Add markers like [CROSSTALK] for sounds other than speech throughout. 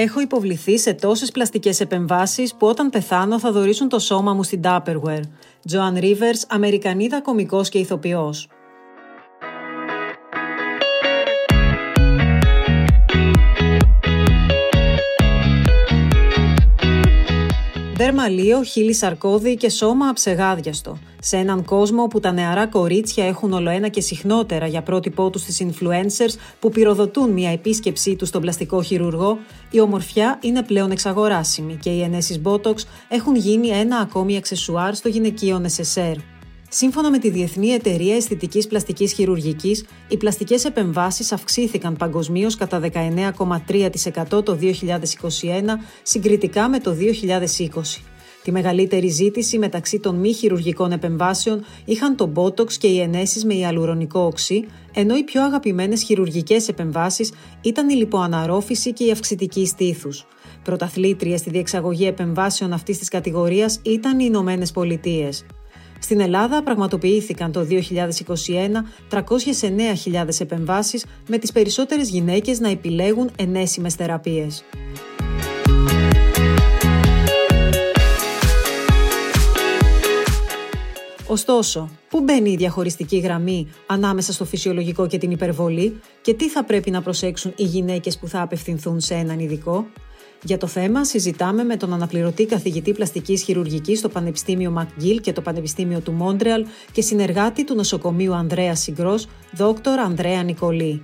Έχω υποβληθεί σε τόσες πλαστικές επεμβάσεις που όταν πεθάνω θα δωρήσουν το σώμα μου στην Tupperware. Τζοαν Rivers, Αμερικανίδα κωμικό και ηθοποιός. Δέρμα χείλη σαρκώδη και σώμα αψεγάδιαστο. Σε έναν κόσμο που τα νεαρά κορίτσια έχουν ολοένα και συχνότερα για πρότυπό τους στι influencers που πυροδοτούν μια επίσκεψή τους στον πλαστικό χειρουργό, η ομορφιά είναι πλέον εξαγοράσιμη και οι ενέσεις Botox έχουν γίνει ένα ακόμη αξεσουάρ στο γυναικείο νεσεσέρ. Σύμφωνα με τη Διεθνή Εταιρεία Αισθητικής Πλαστικής Χειρουργικής, οι πλαστικές επεμβάσεις αυξήθηκαν παγκοσμίως κατά 19,3% το 2021 συγκριτικά με το 2020. Τη μεγαλύτερη ζήτηση μεταξύ των μη χειρουργικών επεμβάσεων είχαν το Botox και οι ενέσεις με ιαλουρονικό οξύ, ενώ οι πιο αγαπημένες χειρουργικές επεμβάσεις ήταν η λιποαναρρόφηση και η αυξητική στήθους. Πρωταθλήτρια στη διεξαγωγή επεμβάσεων αυτής της κατηγορίας ήταν οι Ηνωμένες Πολιτείες. Στην Ελλάδα πραγματοποιήθηκαν το 2021 309.000 επεμβάσεις με τις περισσότερες γυναίκες να επιλέγουν ενέσιμες θεραπείες. Ωστόσο, πού μπαίνει η διαχωριστική γραμμή ανάμεσα στο φυσιολογικό και την υπερβολή και τι θα πρέπει να προσέξουν οι γυναίκες που θα απευθυνθούν σε έναν ειδικό; Για το θέμα συζητάμε με τον αναπληρωτή καθηγητή πλαστικής χειρουργικής στο Πανεπιστήμιο Μακγκίλ και το Πανεπιστήμιο του Μόντρεαλ και συνεργάτη του νοσοκομείου Ανδρέα Συγκρός, δόκτωρ Ανδρέα Νικολή.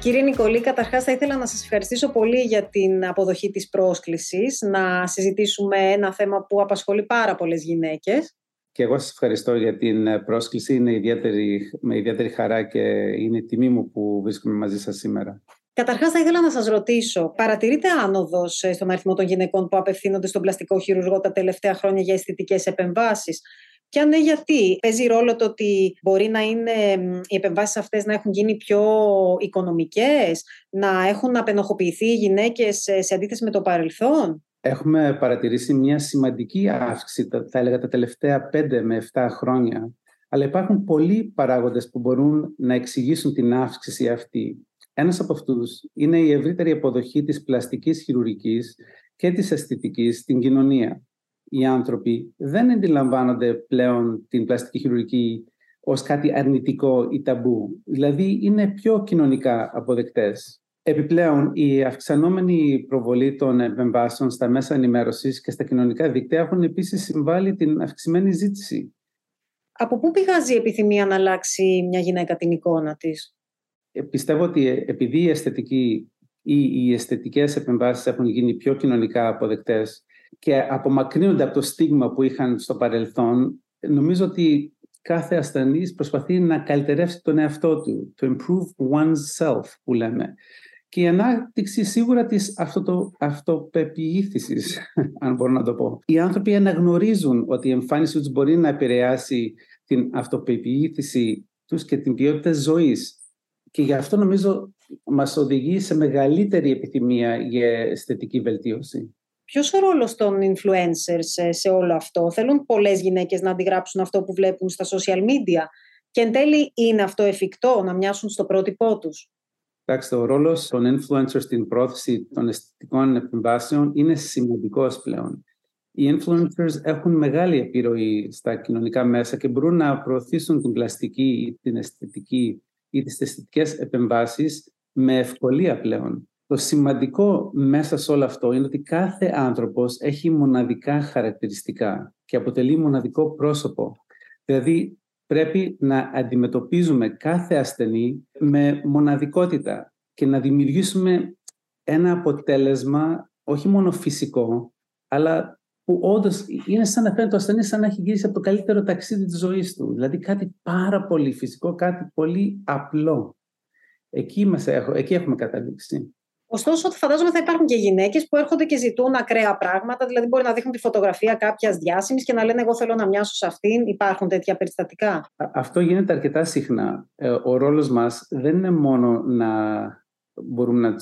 Κύριε Νικολή, καταρχάς θα ήθελα να σας ευχαριστήσω πολύ για την αποδοχή της πρόσκλησης, να συζητήσουμε ένα θέμα που απασχολεί πάρα πολλές γυναίκες. Και εγώ σας ευχαριστώ για την ε, πρόσκληση. Είναι ιδιαίτερη, με ιδιαίτερη χαρά και είναι τιμή μου που βρίσκομαι μαζί σας σήμερα. Καταρχάς θα ήθελα να σας ρωτήσω, παρατηρείτε άνοδος ε, στον αριθμό των γυναικών που απευθύνονται στον πλαστικό χειρουργό τα τελευταία χρόνια για αισθητικές επεμβάσεις; Και αν ναι, γιατί; Παίζει ρόλο το ότι μπορεί να είναι οι επεμβάσεις αυτές να έχουν γίνει πιο οικονομικές, να έχουν απενοχοποιηθεί οι γυναίκες σε αντίθεση με το παρελθόν; Έχουμε παρατηρήσει μια σημαντική αύξηση, θα έλεγα, τα τελευταία 5 με 7 χρόνια. Αλλά υπάρχουν πολλοί παράγοντες που μπορούν να εξηγήσουν την αύξηση αυτή. Ένας από αυτούς είναι η ευρύτερη αποδοχή της πλαστικής χειρουργικής και της αισθητικής στην κοινωνία οι άνθρωποι δεν αντιλαμβάνονται πλέον την πλαστική χειρουργική ως κάτι αρνητικό ή ταμπού. Δηλαδή είναι πιο κοινωνικά αποδεκτές. Επιπλέον, η αυξανόμενη προβολή των επεμβάσεων στα μέσα ενημέρωσης και στα κοινωνικά δίκτυα έχουν επίσης συμβάλει την αυξημένη ζήτηση. Από πού πηγάζει η επιθυμία να αλλάξει μια γυναίκα την εικόνα της; Ε, πιστεύω ότι επειδή η αισθητική ή οι αισθητικές επεμβάσεις έχουν γίνει πιο κοινωνικά αποδεκτές και απομακρύνονται από το στίγμα που είχαν στο παρελθόν, νομίζω ότι κάθε ασθενής προσπαθεί να καλυτερεύσει τον εαυτό του, to improve one's self που λέμε. Και η ανάπτυξη σίγουρα της αυτο, αυτοπεποίθησης, [LAUGHS] αν μπορώ να το πω. Οι άνθρωποι αναγνωρίζουν ότι η εμφάνιση τους μπορεί να επηρεάσει την αυτοπεποίθηση τους και την ποιότητα ζωής. Και γι' αυτό νομίζω μας οδηγεί σε μεγαλύτερη επιθυμία για αισθητική βελτίωση. Ποιος ο ρόλος των influencers σε, όλο αυτό; Θέλουν πολλές γυναίκες να αντιγράψουν αυτό που βλέπουν στα social media. Και εν τέλει είναι αυτό εφικτό να μοιάσουν στο πρότυπό τους; Εντάξει, ο ρόλος των influencers στην πρόθεση των αισθητικών επεμβάσεων είναι σημαντικός πλέον. Οι influencers έχουν μεγάλη επιρροή στα κοινωνικά μέσα και μπορούν να προωθήσουν την πλαστική ή την αισθητική ή τις αισθητικές επεμβάσεις με ευκολία πλέον. Το σημαντικό μέσα σε όλο αυτό είναι ότι κάθε άνθρωπος έχει μοναδικά χαρακτηριστικά και αποτελεί μοναδικό πρόσωπο. Δηλαδή πρέπει να αντιμετωπίζουμε κάθε ασθενή με μοναδικότητα και να δημιουργήσουμε ένα αποτέλεσμα όχι μόνο φυσικό, αλλά που όντως είναι σαν να φαίνεται το ασθενής σαν να έχει γυρίσει από το καλύτερο ταξίδι της ζωής του. Δηλαδή κάτι πάρα πολύ φυσικό, κάτι πολύ απλό. Εκεί, μας έχω, εκεί έχουμε καταλήξει. Ωστόσο, φαντάζομαι θα υπάρχουν και γυναίκες που έρχονται και ζητούν ακραία πράγματα. Δηλαδή, μπορεί να δείχνουν τη φωτογραφία κάποιας διάσημης και να λένε: Εγώ θέλω να μοιάσω σε αυτήν. Υπάρχουν τέτοια περιστατικά; Αυτό γίνεται αρκετά συχνά. Ε, ο ρόλος μας δεν είναι μόνο να μπορούμε να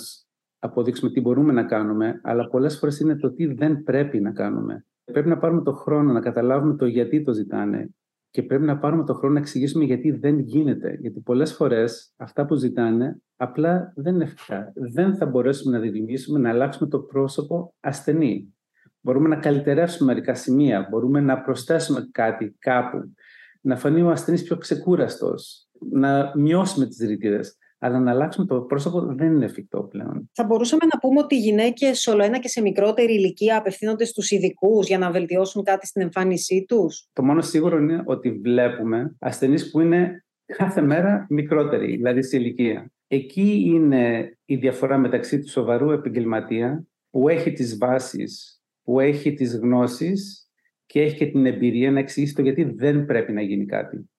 αποδείξουμε τι μπορούμε να κάνουμε, αλλά πολλές φορές είναι το τι δεν πρέπει να κάνουμε. Πρέπει να πάρουμε το χρόνο να καταλάβουμε το γιατί το ζητάνε και πρέπει να πάρουμε το χρόνο να εξηγήσουμε γιατί δεν γίνεται. Γιατί πολλές φορές αυτά που ζητάνε απλά δεν είναι εφικτά. Δεν θα μπορέσουμε να δημιουργήσουμε, να αλλάξουμε το πρόσωπο ασθενή. Μπορούμε να καλυτερεύσουμε μερικά σημεία, μπορούμε να προσθέσουμε κάτι κάπου, να φανεί ο ασθενής πιο ξεκούραστος, να μειώσουμε τις ρητίδες αλλά να αλλάξουμε το πρόσωπο δεν είναι εφικτό πλέον. Θα μπορούσαμε να πούμε ότι οι γυναίκες όλο ένα και σε μικρότερη ηλικία απευθύνονται στους ειδικούς για να βελτιώσουν κάτι στην εμφάνισή τους; Το μόνο σίγουρο είναι ότι βλέπουμε ασθενείς που είναι κάθε μέρα μικρότεροι, δηλαδή σε ηλικία. Εκεί είναι η διαφορά μεταξύ του σοβαρού επαγγελματία που έχει τις βάσεις, που έχει τις γνώσεις και έχει και την εμπειρία να εξηγήσει το γιατί δεν πρέπει να γίνει κάτι.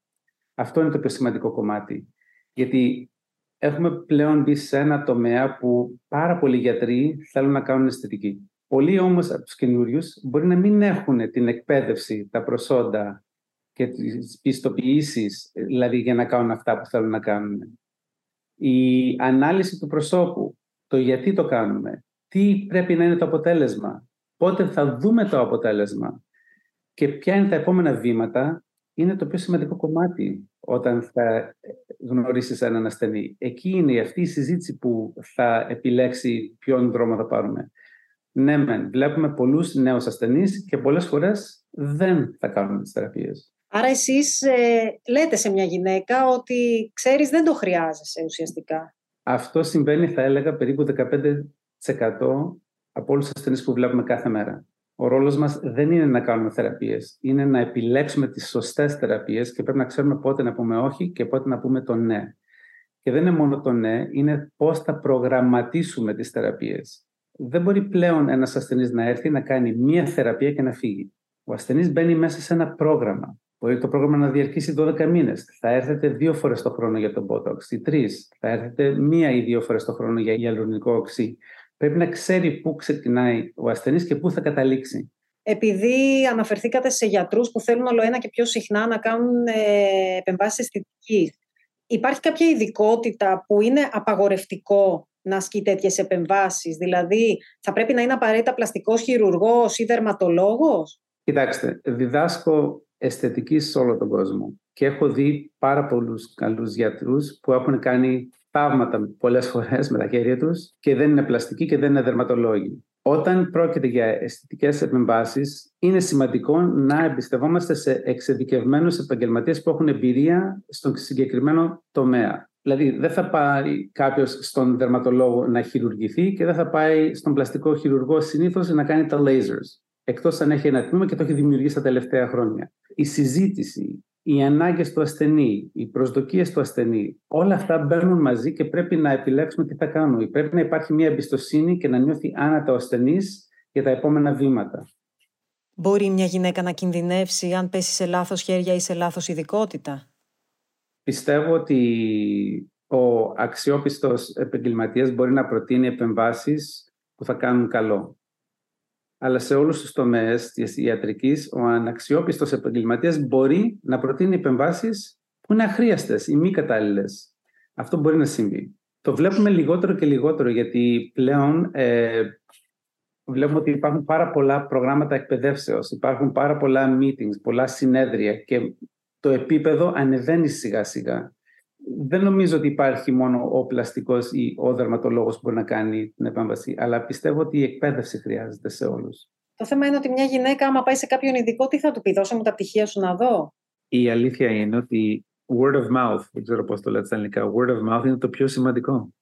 Αυτό είναι το πιο σημαντικό κομμάτι. Γιατί έχουμε πλέον μπει σε ένα τομέα που πάρα πολλοί γιατροί θέλουν να κάνουν αισθητική. Πολλοί όμως από τους καινούριους μπορεί να μην έχουν την εκπαίδευση, τα προσόντα και τις πιστοποιήσεις, δηλαδή για να κάνουν αυτά που θέλουν να κάνουν. Η ανάλυση του προσώπου, το γιατί το κάνουμε, τι πρέπει να είναι το αποτέλεσμα, πότε θα δούμε το αποτέλεσμα και ποια είναι τα επόμενα βήματα, είναι το πιο σημαντικό κομμάτι όταν θα γνωρίσεις έναν ασθενή. Εκεί είναι αυτή η συζήτηση που θα επιλέξει ποιον δρόμο θα πάρουμε. Ναι, μεν, βλέπουμε πολλούς νέους ασθενείς και πολλές φορές δεν θα κάνουμε τις θεραπείες. Άρα εσείς ε, λέτε σε μια γυναίκα ότι ξέρεις δεν το χρειάζεσαι ουσιαστικά. Αυτό συμβαίνει θα έλεγα περίπου 15% από όλους τους ασθενείς που βλέπουμε κάθε μέρα. Ο ρόλος μας δεν είναι να κάνουμε θεραπείες. Είναι να επιλέξουμε τις σωστές θεραπείες και πρέπει να ξέρουμε πότε να πούμε όχι και πότε να πούμε το ναι. Και δεν είναι μόνο το ναι, είναι πώς θα προγραμματίσουμε τις θεραπείες. Δεν μπορεί πλέον ένας ασθενής να έρθει να κάνει μία θεραπεία και να φύγει. Ο ασθενής μπαίνει μέσα σε ένα πρόγραμμα. Μπορεί το πρόγραμμα να διαρκήσει 12 μήνες. Θα έρθετε δύο φορές το χρόνο για τον Botox ή τρεις. Θα έρθετε μία ή δύο φορές το χρόνο για γυαλουρονικό οξύ πρέπει να ξέρει πού ξεκινάει ο ασθενής και πού θα καταλήξει. Επειδή αναφερθήκατε σε γιατρούς που θέλουν όλο ένα και πιο συχνά να κάνουν ε, επεμβάσεις αισθητικής, υπάρχει κάποια ειδικότητα που είναι απαγορευτικό να ασκεί τέτοιες επεμβάσεις; Δηλαδή, θα πρέπει να είναι απαραίτητα πλαστικός χειρουργός ή δερματολόγος; Κοιτάξτε, διδάσκω αισθητική σε όλο τον κόσμο και έχω δει πάρα πολλούς καλούς γιατρούς που έχουν κάνει θαύματα πολλές φορές με τα χέρια τους και δεν είναι πλαστικοί και δεν είναι δερματολόγοι. Όταν πρόκειται για αισθητικές επεμβάσεις, είναι σημαντικό να εμπιστευόμαστε σε εξειδικευμένους επαγγελματίες που έχουν εμπειρία στον συγκεκριμένο τομέα. Δηλαδή, δεν θα πάει κάποιος στον δερματολόγο να χειρουργηθεί και δεν θα πάει στον πλαστικό χειρουργό συνήθως να κάνει τα lasers. Εκτός αν έχει ένα τμήμα και το έχει δημιουργήσει τα τελευταία χρόνια. Η συζήτηση, οι ανάγκες του ασθενή, οι προσδοκίες του ασθενή, όλα αυτά μπαίνουν μαζί και πρέπει να επιλέξουμε τι θα κάνουμε. Πρέπει να υπάρχει μια εμπιστοσύνη και να νιώθει άνατα ο ασθενής για τα επόμενα βήματα. Μπορεί μια γυναίκα να κινδυνεύσει αν πέσει σε λάθος χέρια ή σε λάθος ειδικότητα; Πιστεύω ότι ο αξιόπιστος επαγγελματίας μπορεί να προτείνει επεμβάσεις που θα κάνουν καλό αλλά σε όλους τους τομείς της ιατρικής ο αναξιόπιστος επαγγελματίας μπορεί να προτείνει επεμβάσεις που είναι αχρίαστες ή μη κατάλληλες. Αυτό μπορεί να συμβεί. Το βλέπουμε λιγότερο και λιγότερο γιατί πλέον ε, βλέπουμε ότι υπάρχουν πάρα πολλά προγράμματα εκπαιδεύσεως, υπάρχουν πάρα πολλά meetings, πολλά συνέδρια και το επίπεδο ανεβαίνει σιγά σιγά δεν νομίζω ότι υπάρχει μόνο ο πλαστικός ή ο δερματολόγος που μπορεί να κάνει την επέμβαση, αλλά πιστεύω ότι η εκπαίδευση χρειάζεται σε όλους. Το θέμα είναι ότι μια γυναίκα, άμα πάει σε κάποιον ειδικό, τι θα του πει, δώσε μου τα πτυχία σου να δω. Η αλήθεια είναι ότι word of mouth, δεν ξέρω πώς το λέτε στα ελληνικά, word of mouth είναι το πιο σημαντικό.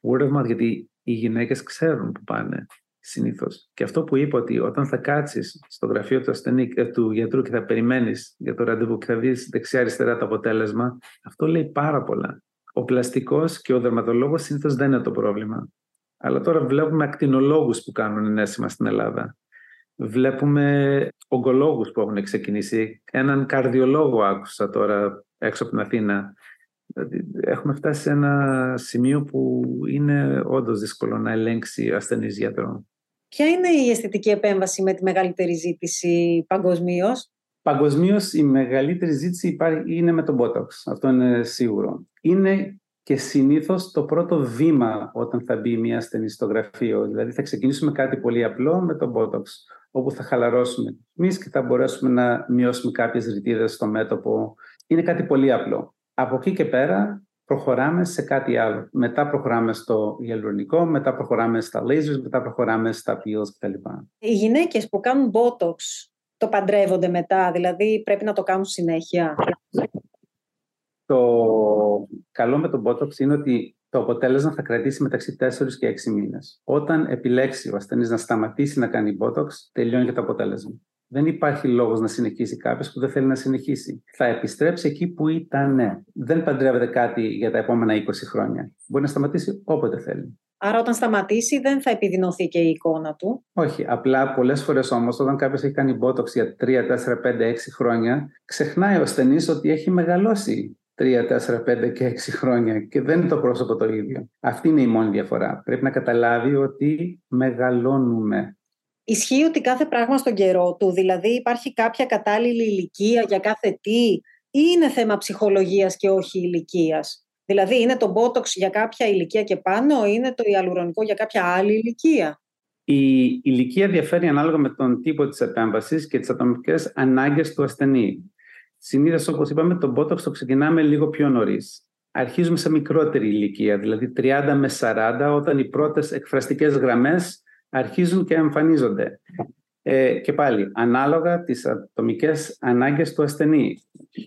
Word of mouth, γιατί οι γυναίκες ξέρουν που πάνε συνήθως. Και αυτό που είπα ότι όταν θα κάτσεις στο γραφείο του ασθενή ε, του γιατρού και θα περιμένεις για το ραντεβού και θα δεις δεξιά-αριστερά το αποτέλεσμα, αυτό λέει πάρα πολλά. Ο πλαστικός και ο δερματολόγος συνήθως δεν είναι το πρόβλημα. Αλλά τώρα βλέπουμε ακτινολόγους που κάνουν ενέσιμα στην Ελλάδα. Βλέπουμε ογκολόγους που έχουν ξεκινήσει. Έναν καρδιολόγο άκουσα τώρα έξω από την Αθήνα. Δηλαδή, έχουμε φτάσει σε ένα σημείο που είναι όντως δύσκολο να ελέγξει ασθενής γιατρό. Ποια είναι η αισθητική επέμβαση με τη μεγαλύτερη ζήτηση παγκοσμίως; Παγκοσμίως η μεγαλύτερη ζήτηση είναι με τον Botox. Αυτό είναι σίγουρο. Είναι και συνήθως το πρώτο βήμα όταν θα μπει μια ασθενή στο γραφείο. Δηλαδή θα ξεκινήσουμε κάτι πολύ απλό με τον Botox. όπου θα χαλαρώσουμε εμεί και θα μπορέσουμε να μειώσουμε κάποιες ρητίδες στο μέτωπο. Είναι κάτι πολύ απλό. Από εκεί και πέρα προχωράμε σε κάτι άλλο. Μετά προχωράμε στο γελουρονικό, μετά προχωράμε στα lasers, μετά προχωράμε στα peels κτλ. Οι γυναίκες που κάνουν Botox το παντρεύονται μετά, δηλαδή πρέπει να το κάνουν συνέχεια; Το καλό με το Botox είναι ότι το αποτέλεσμα θα κρατήσει μεταξύ 4 και 6 μήνες. Όταν επιλέξει ο ασθενής να σταματήσει να κάνει Botox, τελειώνει και το αποτέλεσμα. Δεν υπάρχει λόγος να συνεχίσει κάποιος που δεν θέλει να συνεχίσει. Θα επιστρέψει εκεί που ήταν. Δεν παντρεύεται κάτι για τα επόμενα 20 χρόνια. Μπορεί να σταματήσει όποτε θέλει. Άρα, όταν σταματήσει, δεν θα επιδεινωθεί και η εικόνα του. Όχι. Απλά πολλές φορές όμως, όταν κάποιος έχει κάνει Botox για 3, 4, 5, 6 χρόνια, ξεχνάει ο ασθενής ότι έχει μεγαλώσει 3, 4, 5 και 6 χρόνια και δεν είναι το πρόσωπο το ίδιο. Αυτή είναι η μόνη διαφορά. Πρέπει να καταλάβει ότι μεγαλώνουμε. Ισχύει ότι κάθε πράγμα στον καιρό του, δηλαδή υπάρχει κάποια κατάλληλη ηλικία για κάθε τι ή είναι θέμα ψυχολογίας και όχι ηλικίας; Δηλαδή είναι το Botox για κάποια ηλικία και πάνω ή είναι το ιαλουρονικό για κάποια άλλη ηλικία; Η ηλικία διαφέρει ανάλογα με τον τύπο της επέμβασης και τις ατομικές ανάγκες του ασθενή. Συνήθως, όπως είπαμε, το Botox το ξεκινάμε λίγο πιο νωρίς. Αρχίζουμε σε μικρότερη ηλικία, δηλαδή 30 με 40, όταν οι πρώτες εκφραστικές γραμμές αρχίζουν και εμφανίζονται. Ε, και πάλι, ανάλογα τις ατομικές ανάγκες του ασθενή.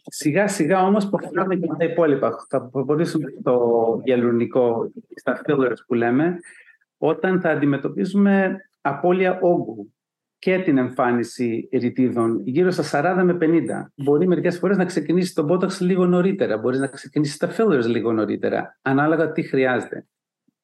Σιγά σιγά όμως προχωράμε και τα υπόλοιπα. Θα προχωρήσουμε στο γελουρνικό, στα fillers που λέμε, όταν θα αντιμετωπίζουμε απώλεια όγκου και την εμφάνιση ρητίδων γύρω στα 40 με 50. Μπορεί μερικές φορές να ξεκινήσει το Botox λίγο νωρίτερα, μπορείς να ξεκινήσεις τα fillers λίγο νωρίτερα, ανάλογα τι χρειάζεται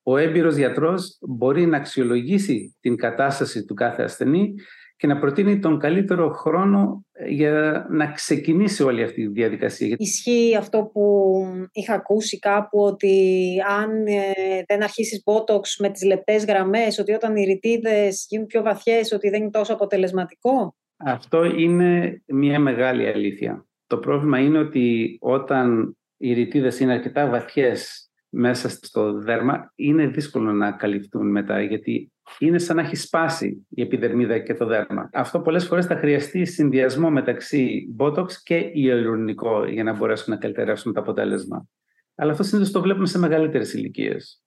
ο έμπειρος γιατρός μπορεί να αξιολογήσει την κατάσταση του κάθε ασθενή και να προτείνει τον καλύτερο χρόνο ε, για να ξεκινήσει όλη αυτή η διαδικασία. Ισχύει αυτό που είχα ακούσει κάπου ότι αν ε, δεν αρχίσεις Botox με τις λεπτές γραμμές, ότι όταν οι ρητίδες γίνουν πιο βαθιές, ότι δεν είναι τόσο αποτελεσματικό; Αυτό είναι μια μεγάλη αλήθεια. Το πρόβλημα είναι ότι όταν οι ρητίδες είναι αρκετά βαθιές μέσα στο δέρμα είναι δύσκολο να καλυφθούν μετά γιατί είναι σαν να έχει σπάσει η επιδερμίδα και το δέρμα. Αυτό πολλές φορές θα χρειαστεί συνδυασμό μεταξύ Botox και ιελουρνικό για να μπορέσουν να καλυτερεύσουν το αποτέλεσμα. Αλλά αυτό συνήθως το βλέπουμε σε μεγαλύτερες ηλικίες.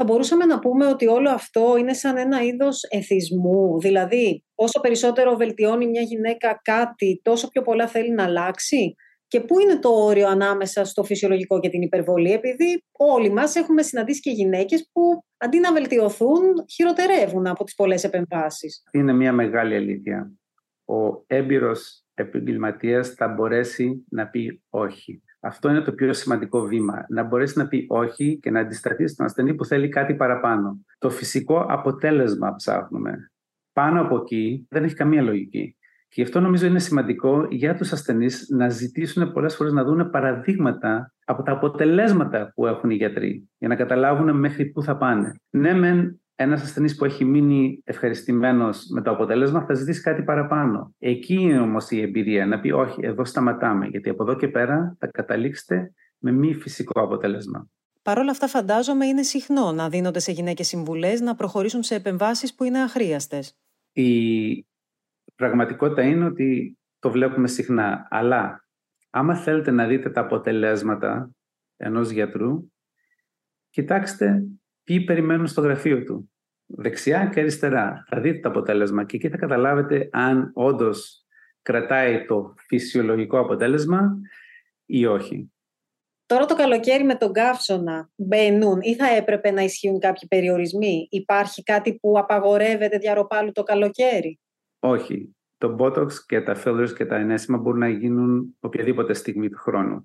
Θα μπορούσαμε να πούμε ότι όλο αυτό είναι σαν ένα είδος εθισμού. Δηλαδή, όσο περισσότερο βελτιώνει μια γυναίκα κάτι, τόσο πιο πολλά θέλει να αλλάξει; Και πού είναι το όριο ανάμεσα στο φυσιολογικό και την υπερβολή, επειδή όλοι μας έχουμε συναντήσει και γυναίκες που αντί να βελτιωθούν, χειροτερεύουν από τις πολλές επεμβάσεις. Είναι μια μεγάλη αλήθεια. Ο έμπειρος επαγγελματίας θα μπορέσει να πει όχι. Αυτό είναι το πιο σημαντικό βήμα. Να μπορέσει να πει όχι και να αντισταθεί στον ασθενή που θέλει κάτι παραπάνω. Το φυσικό αποτέλεσμα ψάχνουμε. Πάνω από εκεί δεν έχει καμία λογική. Και γι' αυτό νομίζω είναι σημαντικό για τους ασθενείς να ζητήσουν πολλές φορές να δουν παραδείγματα από τα αποτελέσματα που έχουν οι γιατροί για να καταλάβουν μέχρι πού θα πάνε. Ναι, μεν ένας ασθενής που έχει μείνει ευχαριστημένος με το αποτέλεσμα θα ζητήσει κάτι παραπάνω. Εκεί είναι όμως η εμπειρία να πει: Όχι, εδώ σταματάμε, γιατί από εδώ και πέρα θα καταλήξετε με μη φυσικό αποτέλεσμα. Παρ' όλα αυτά, φαντάζομαι είναι συχνό να δίνονται σε γυναίκες συμβουλές να προχωρήσουν σε επεμβάσεις που είναι αχρίαστες. Η πραγματικότητα είναι ότι το βλέπουμε συχνά. Αλλά άμα θέλετε να δείτε τα αποτελέσματα ενός γιατρού, κοιτάξτε ποιοι περιμένουν στο γραφείο του. Δεξιά και αριστερά. Θα δείτε το αποτέλεσμα και εκεί θα καταλάβετε αν όντως κρατάει το φυσιολογικό αποτέλεσμα ή όχι. Τώρα το καλοκαίρι με τον καύσωνα μπαίνουν ή θα έπρεπε να ισχύουν κάποιοι περιορισμοί; Υπάρχει κάτι που απαγορεύεται διαρροπάλου το καλοκαίρι; Όχι. Το Botox και τα fillers και τα ενέσιμα μπορούν να γίνουν οποιαδήποτε στιγμή του χρόνου.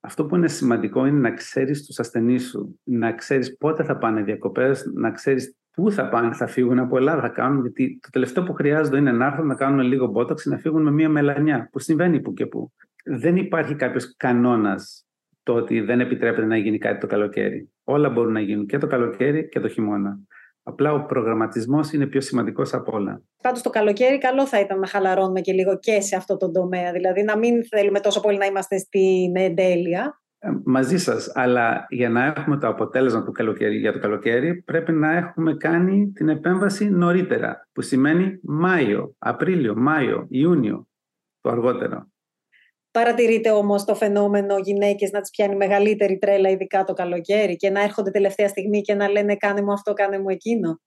Αυτό που είναι σημαντικό είναι να ξέρεις τους ασθενείς σου, να ξέρεις πότε θα πάνε διακοπές, να ξέρεις πού θα πάνε, θα φύγουν από Ελλάδα, θα κάνουν, γιατί το τελευταίο που χρειάζεται είναι να έρθουν να κάνουν λίγο Botox και να φύγουν με μία μελανιά, που συμβαίνει που και που. Δεν υπάρχει κάποιος κανόνας το ότι δεν επιτρέπεται να γίνει κάτι το καλοκαίρι. Όλα μπορούν να γίνουν και το καλοκαίρι και το χειμώνα. Απλά ο προγραμματισμός είναι πιο σημαντικός από όλα. Πάντως το καλοκαίρι καλό θα ήταν να χαλαρώνουμε και λίγο και σε αυτό το τομέα. Δηλαδή να μην θέλουμε τόσο πολύ να είμαστε στην εντέλεια. Ε, μαζί σας, αλλά για να έχουμε το αποτέλεσμα του καλοκαίρι, για το καλοκαίρι πρέπει να έχουμε κάνει την επέμβαση νωρίτερα, που σημαίνει Μάιο, Απρίλιο, Μάιο, Ιούνιο, το αργότερο. Παρατηρείτε όμως το φαινόμενο γυναίκες να τις πιάνει μεγαλύτερη τρέλα ειδικά το καλοκαίρι και να έρχονται τελευταία στιγμή και να λένε κάνε μου αυτό, κάνε μου εκείνο.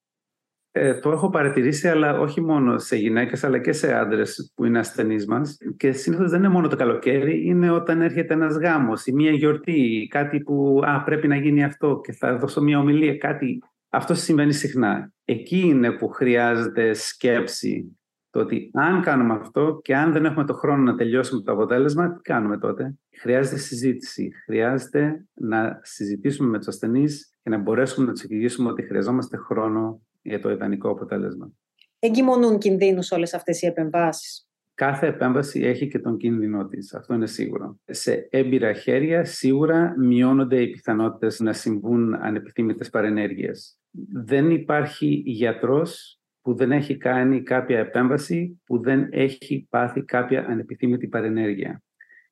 Ε, το έχω παρατηρήσει, αλλά όχι μόνο σε γυναίκες, αλλά και σε άντρες που είναι ασθενείς μας. Και συνήθως δεν είναι μόνο το καλοκαίρι, είναι όταν έρχεται ένας γάμος ή μια γιορτή, κάτι που α, πρέπει να γίνει αυτό και θα δώσω μια ομιλία, κάτι. Αυτό συμβαίνει συχνά. Εκεί είναι που χρειάζεται σκέψη. Το ότι αν κάνουμε αυτό και αν δεν έχουμε το χρόνο να τελειώσουμε το αποτέλεσμα, τι κάνουμε τότε; Χρειάζεται συζήτηση. Χρειάζεται να συζητήσουμε με τους ασθενείς και να μπορέσουμε να τους εξηγήσουμε ότι χρειαζόμαστε χρόνο για το ιδανικό αποτέλεσμα. Εγκυμονούν κινδύνους όλες αυτές οι επεμβάσεις. Κάθε επέμβαση έχει και τον κίνδυνό της. Αυτό είναι σίγουρο. Σε έμπειρα χέρια, σίγουρα μειώνονται οι πιθανότητες να συμβούν ανεπιθύμητες παρενέργειες. Δεν υπάρχει γιατρός που δεν έχει κάνει κάποια επέμβαση που δεν έχει πάθει κάποια ανεπιθύμητη παρενέργεια.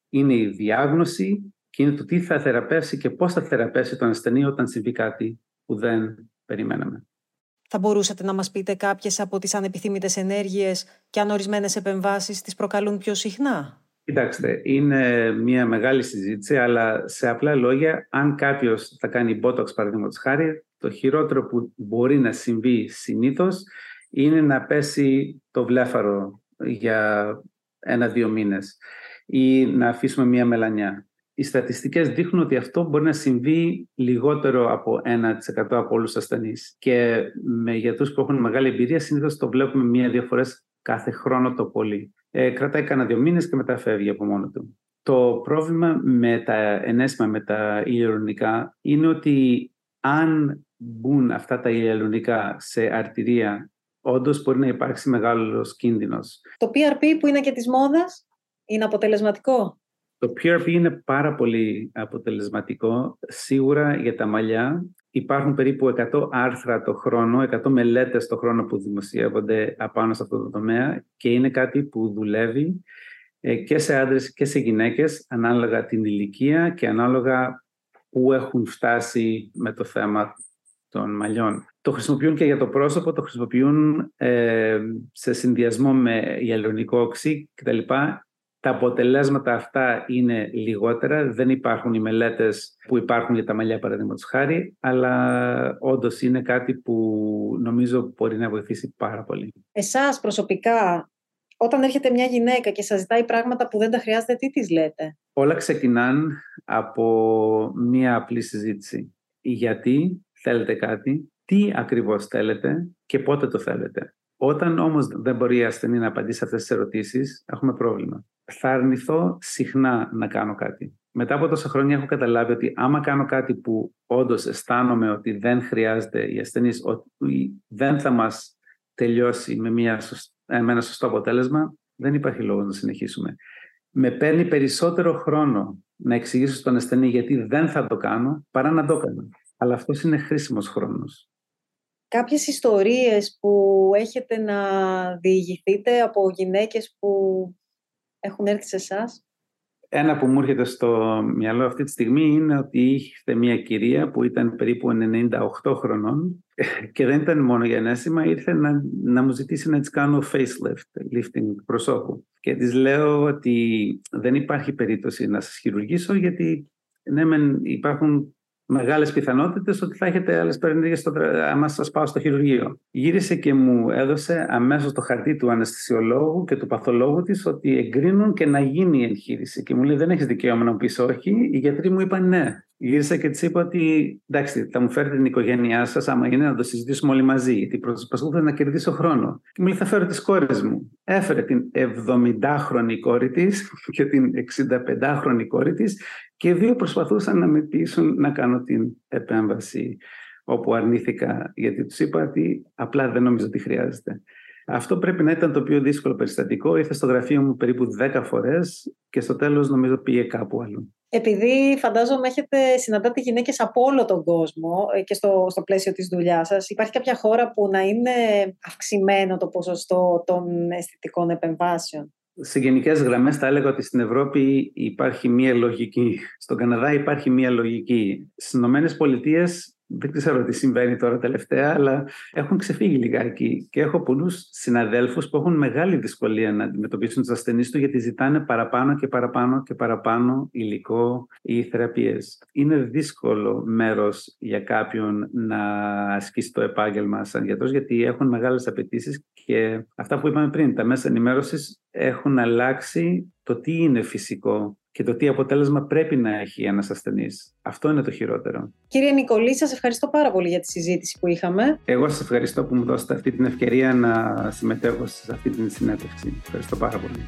Είναι η διάγνωση και είναι το τι θα θεραπεύσει και πώς θα θεραπεύσει τον ασθενή όταν συμβεί κάτι που δεν περιμέναμε. Θα μπορούσατε να μας πείτε κάποιες από τις ανεπιθύμητες ενέργειες και αν ορισμένες επεμβάσεις τις προκαλούν πιο συχνά; Κοιτάξτε, είναι μια μεγάλη συζήτηση, αλλά σε απλά λόγια, αν κάποιος θα κάνει Botox, παραδείγματος χάρη, το χειρότερο που μπορεί να συμβεί συνήθως είναι να πέσει το βλέφαρο για ένα-δύο μήνες ή να αφήσουμε μια μελανιά οι στατιστικές δείχνουν ότι αυτό μπορεί να συμβεί λιγότερο από 1% από όλους τους ασθενείς. Και με γιατρούς που έχουν μεγάλη εμπειρία συνήθως το βλέπουμε μία-δύο φορές κάθε χρόνο το πολύ. Ε, κρατάει κανένα δύο μήνες και μετά φεύγει από μόνο του. Το πρόβλημα με τα ενέσιμα, με τα ηλιολογικά είναι ότι αν μπουν αυτά τα ηλιολογικά σε αρτηρία, όντως μπορεί να υπάρξει μεγάλος κίνδυνος. Το PRP που είναι και της μόδας είναι αποτελεσματικό; Το PRP είναι πάρα πολύ αποτελεσματικό. Σίγουρα για τα μαλλιά υπάρχουν περίπου 100 άρθρα το χρόνο, 100 μελέτες το χρόνο που δημοσιεύονται απάνω σε αυτό το τομέα και είναι κάτι που δουλεύει ε, και σε άντρες και σε γυναίκες ανάλογα την ηλικία και ανάλογα που έχουν φτάσει με το θέμα των μαλλιών. Το χρησιμοποιούν και για το πρόσωπο, το χρησιμοποιούν ε, σε συνδυασμό με ιαλουρονικό οξύ κτλ τα αποτελέσματα αυτά είναι λιγότερα. Δεν υπάρχουν οι μελέτες που υπάρχουν για τα μαλλιά παραδείγματος χάρη, αλλά όντως είναι κάτι που νομίζω μπορεί να βοηθήσει πάρα πολύ. Εσάς προσωπικά, όταν έρχεται μια γυναίκα και σας ζητάει πράγματα που δεν τα χρειάζεται, τι της λέτε; Όλα ξεκινάν από μια απλή συζήτηση. Γιατί; Θέλετε κάτι, τι ακριβώς θέλετε και πότε το θέλετε. Όταν όμως δεν μπορεί η ασθενή να απαντήσει αυτές τις ερωτήσεις, έχουμε πρόβλημα θα αρνηθώ συχνά να κάνω κάτι. Μετά από τόσα χρόνια έχω καταλάβει ότι άμα κάνω κάτι που όντως αισθάνομαι ότι δεν χρειάζεται η ασθενής, ότι δεν θα μας τελειώσει με, μια, με ένα σωστό αποτέλεσμα, δεν υπάρχει λόγος να συνεχίσουμε. Με παίρνει περισσότερο χρόνο να εξηγήσω στον ασθενή γιατί δεν θα το κάνω, παρά να το κάνω. Αλλά αυτός είναι χρήσιμος χρόνος. Κάποιες ιστορίες που έχετε να διηγηθείτε από γυναίκες που έχουν έρθει σε εσάς; Ένα που μου έρχεται στο μυαλό αυτή τη στιγμή είναι ότι είχε μια κυρία που ήταν περίπου 98 χρονών [LAUGHS] και δεν ήταν μόνο για ενέσιμα, ήρθε να, να μου ζητήσει να της κάνω facelift, lifting προσώπου. Και της λέω ότι δεν υπάρχει περίπτωση να σας χειρουργήσω γιατί ναι, υπάρχουν μεγάλες πιθανότητες ότι θα έχετε άλλες παρενέργειε άμα σας πάω στο χειρουργείο. Γύρισε και μου έδωσε αμέσως το χαρτί του αναισθησιολόγου και του παθολόγου της ότι εγκρίνουν και να γίνει η εγχείρηση. Και μου λέει: Δεν έχεις δικαίωμα να μου πεις όχι. Οι γιατροί μου είπαν ναι. Γύρισα και της είπα ότι εντάξει, θα μου φέρετε την οικογένειά σας, άμα είναι να το συζητήσουμε όλοι μαζί. Γιατί προσπαθούσα να κερδίσω χρόνο. Και μου λέει: Θα φέρω τις κόρες μου. Έφερε την 70χρονη κόρη της [LAUGHS] και την 65χρονη κόρη της και δύο προσπαθούσαν να με πείσουν να κάνω την επέμβαση όπου αρνήθηκα γιατί τους είπα ότι απλά δεν νομίζω ότι χρειάζεται. Αυτό πρέπει να ήταν το πιο δύσκολο περιστατικό. Ήρθε στο γραφείο μου περίπου 10 φορές και στο τέλος νομίζω πήγε κάπου αλλού. Επειδή φαντάζομαι έχετε συναντάτε γυναίκες από όλο τον κόσμο ε, και στο, στο πλαίσιο της δουλειάς σας, υπάρχει κάποια χώρα που να είναι αυξημένο το ποσοστό των αισθητικών επεμβάσεων; Σε γενικές γραμμές θα έλεγα ότι στην Ευρώπη υπάρχει μία λογική. Στον Καναδά υπάρχει μία λογική. Στις Ηνωμένες Πολιτείες δεν ξέρω τι συμβαίνει τώρα τελευταία, αλλά έχουν ξεφύγει λιγάκι. Και έχω πολλούς συναδέλφους που έχουν μεγάλη δυσκολία να αντιμετωπίσουν τους ασθενείς του, γιατί ζητάνε παραπάνω και παραπάνω και παραπάνω υλικό ή θεραπείες. Είναι δύσκολο μέρος για κάποιον να ασκήσει το επάγγελμα σαν γιατρός, γιατί έχουν μεγάλες απαιτήσεις και αυτά που είπαμε πριν, τα μέσα ενημέρωσης έχουν αλλάξει το τι είναι φυσικό και το τι αποτέλεσμα πρέπει να έχει ένας ασθενής. Αυτό είναι το χειρότερο. Κύριε Νικολή, σας ευχαριστώ πάρα πολύ για τη συζήτηση που είχαμε. Εγώ σας ευχαριστώ που μου δώσετε αυτή την ευκαιρία να συμμετέχω σε αυτή την συνέντευξη. Ευχαριστώ πάρα πολύ.